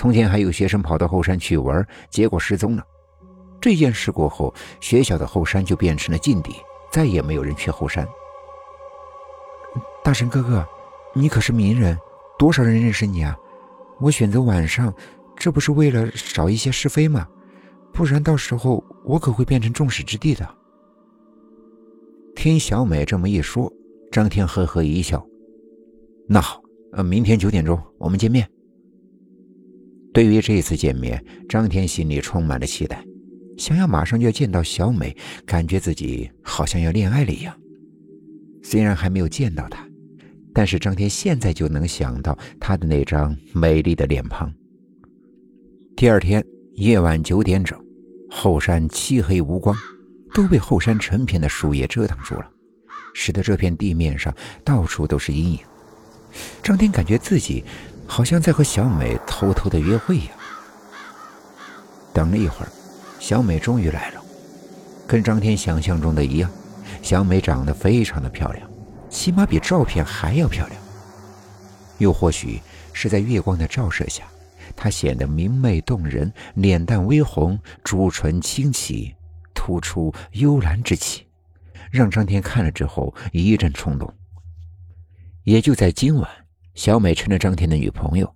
从前还有学生跑到后山去玩，结果失踪了。这件事过后，学校的后山就变成了禁地，再也没有人去后山。大神哥哥，你可是名人，多少人认识你啊？我选择晚上，这不是为了少一些是非吗？不然到时候我可会变成众矢之的的。听小美这么一说，张天呵呵一笑。那好，呃，明天九点钟我们见面。对于这次见面，张天心里充满了期待，想要马上就要见到小美，感觉自己好像要恋爱了一样。虽然还没有见到她，但是张天现在就能想到她的那张美丽的脸庞。第二天夜晚九点整，后山漆黑无光。都被后山成片的树叶遮挡住了，使得这片地面上到处都是阴影。张天感觉自己好像在和小美偷偷的约会一样。等了一会儿，小美终于来了，跟张天想象中的一样，小美长得非常的漂亮，起码比照片还要漂亮。又或许是在月光的照射下，她显得明媚动人，脸蛋微红，朱唇轻启。突出幽兰之气，让张天看了之后一阵冲动。也就在今晚，小美成了张天的女朋友，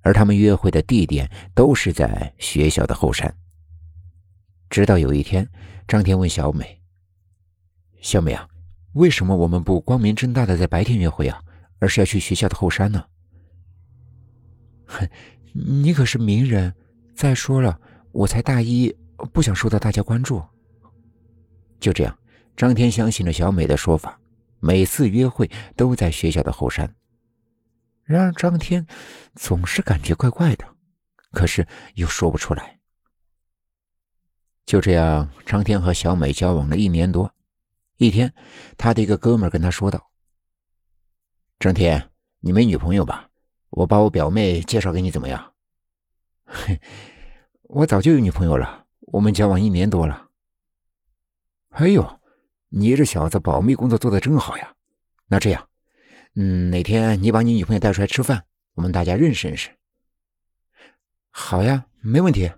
而他们约会的地点都是在学校的后山。直到有一天，张天问小美：“小美啊，为什么我们不光明正大的在白天约会啊，而是要去学校的后山呢？”“哼，你可是名人，再说了，我才大一，不想受到大家关注。”就这样，张天相信了小美的说法，每次约会都在学校的后山。然而张天总是感觉怪怪的，可是又说不出来。就这样，张天和小美交往了一年多。一天，他的一个哥们跟他说道：“张天，你没女朋友吧？我把我表妹介绍给你，怎么样？”“嘿，我早就有女朋友了，我们交往一年多了。”哎呦，你这小子保密工作做的真好呀！那这样，嗯，哪天你把你女朋友带出来吃饭，我们大家认识认识。好呀，没问题。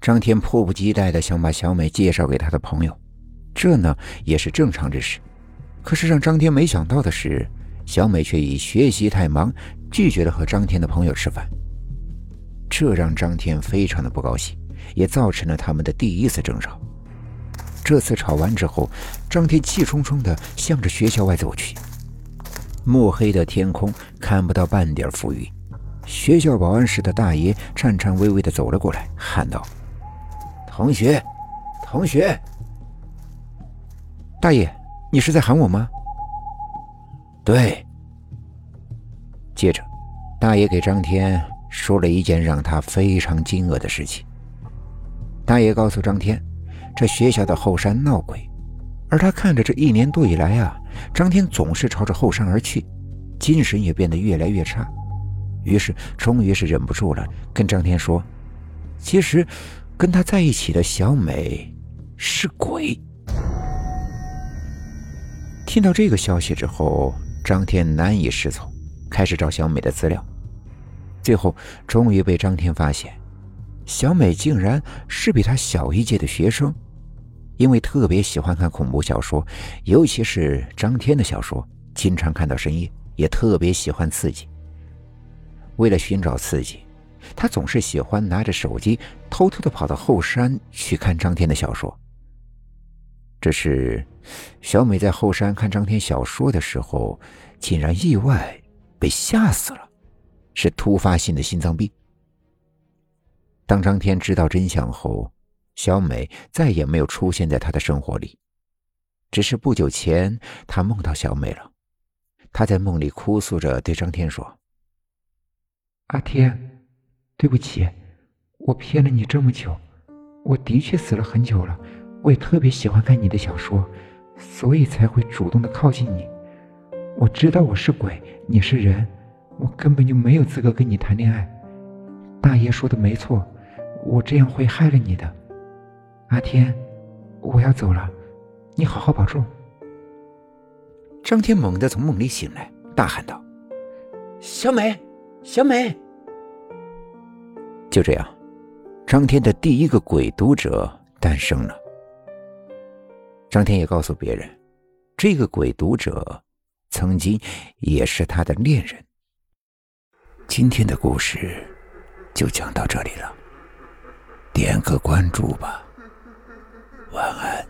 张天迫不及待的想把小美介绍给他的朋友，这呢也是正常之事。可是让张天没想到的是，小美却以学习太忙，拒绝了和张天的朋友吃饭。这让张天非常的不高兴，也造成了他们的第一次争吵。这次吵完之后，张天气冲冲的向着学校外走去。墨黑的天空看不到半点浮云。学校保安室的大爷颤颤巍巍的走了过来，喊道：“同学，同学！”大爷，你是在喊我吗？对。接着，大爷给张天说了一件让他非常惊愕的事情。大爷告诉张天。这学校的后山闹鬼，而他看着这一年多以来啊，张天总是朝着后山而去，精神也变得越来越差。于是，终于是忍不住了，跟张天说：“其实，跟他在一起的小美是鬼。”听到这个消息之后，张天难以适从，开始找小美的资料，最后终于被张天发现，小美竟然是比他小一届的学生。因为特别喜欢看恐怖小说，尤其是张天的小说，经常看到深夜，也特别喜欢刺激。为了寻找刺激，他总是喜欢拿着手机偷偷的跑到后山去看张天的小说。这是小美在后山看张天小说的时候，竟然意外被吓死了，是突发性的心脏病。当张天知道真相后，小美再也没有出现在他的生活里，只是不久前他梦到小美了。他在梦里哭诉着对张天说：“阿天，对不起，我骗了你这么久，我的确死了很久了。我也特别喜欢看你的小说，所以才会主动的靠近你。我知道我是鬼，你是人，我根本就没有资格跟你谈恋爱。大爷说的没错，我这样会害了你的。”阿天，我要走了，你好好保重。张天猛地从梦里醒来，大喊道：“小美，小美！”就这样，张天的第一个鬼读者诞生了。张天也告诉别人，这个鬼读者曾经也是他的恋人。今天的故事就讲到这里了，点个关注吧，晚安。